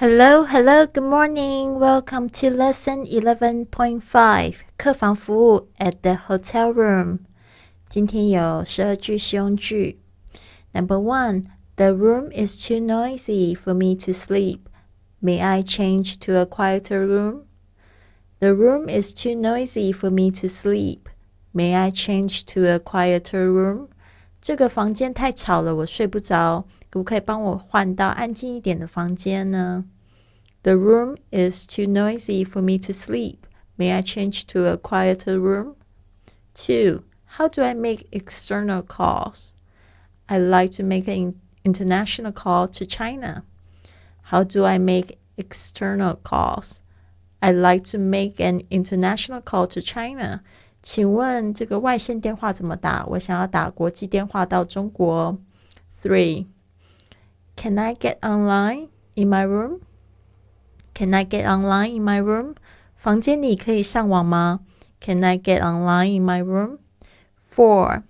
Hello, hello, good morning. Welcome to lesson 11.5客房服务 at the hotel room. 今天有十二句实用句。Number one, the room is too noisy for me to sleep. May I change to a quieter room? The room is too noisy for me to sleep. May I change to a quieter room? 这个房间太吵了，我睡不着。 可不可以帮我换到安静一点的房间呢？The room is too noisy for me to sleep. May I change to a quieter room? Two. How do I make external calls? I like to make an international call to China. How do I make external calls? I like to make an international call to China. 请问这个外线电话怎么打？我想要打国际电话到中国。Three. Can I get online in my room? Can I get online in my room? 房间里可以上网吗？Can I get online in my room? Four.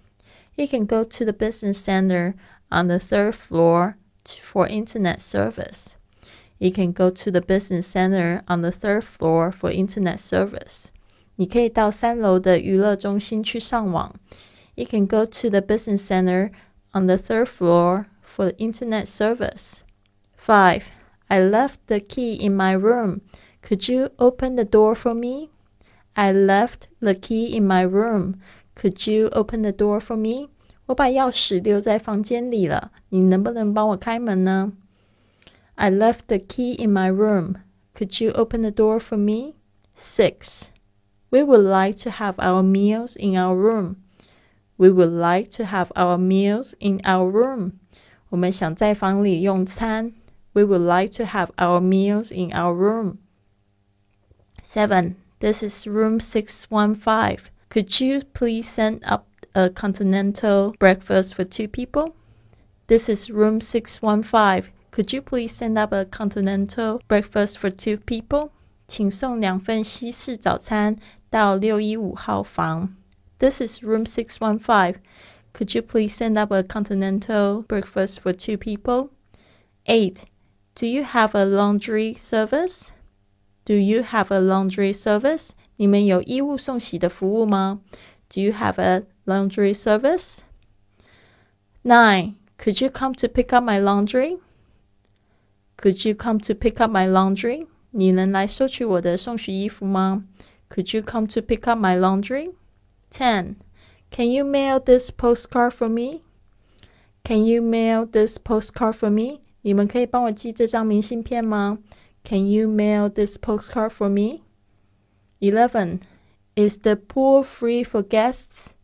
You can go to the business center on the third floor for internet service. You can go to the business center on the third floor for internet service. 你可以到三楼的娱乐中心去上网。You can go to the business center on the third floor for the internet service. 5. I left the key in my room. Could you open the door for me? I left the key in my room. Could you open the door for me? 我把钥匙留在房间里了，你能不能帮我开门呢？I left the key in my room. Could you open the door for me? 6. We would like to have our meals in our room. We would like to have our meals in our room. 我们想在房里用餐。We would like to have our meals in our room. Seven. This is room 615. Could you please send up a continental breakfast for two people? This is room 615. Could you please send up a continental breakfast for two people? 请送两份西式早餐到六一五号房。This is room 615. Could you please send up a continental breakfast for two people? 8. Do you have a laundry service? Do you have a laundry service? 你们有衣物送洗的服务吗? Do you have a laundry service? 9. Could you come to pick up my laundry? Could you come to pick up my laundry? 你能来收取我的送洗衣服吗? Could you come to pick up my laundry? 10. Can you mail this postcard for me? Can you mail this postcard for me? 你们可以帮我寄这张明信片吗？Can you mail this postcard for me? Eleven. Is the pool free for guests?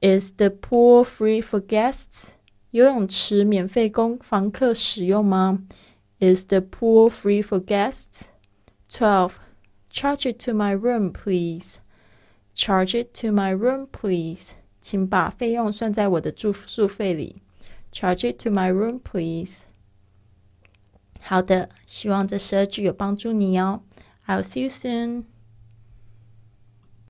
Is the pool free for guests? 游泳池免费供房客使用吗？Is the pool free for guests? Twelve. Charge it to my room, please. Charge it to my room, please. 请把费用算在我的住宿费里。Charge it to my room, please. 好的，希望这十二句有帮助你哦。I'll see you soon.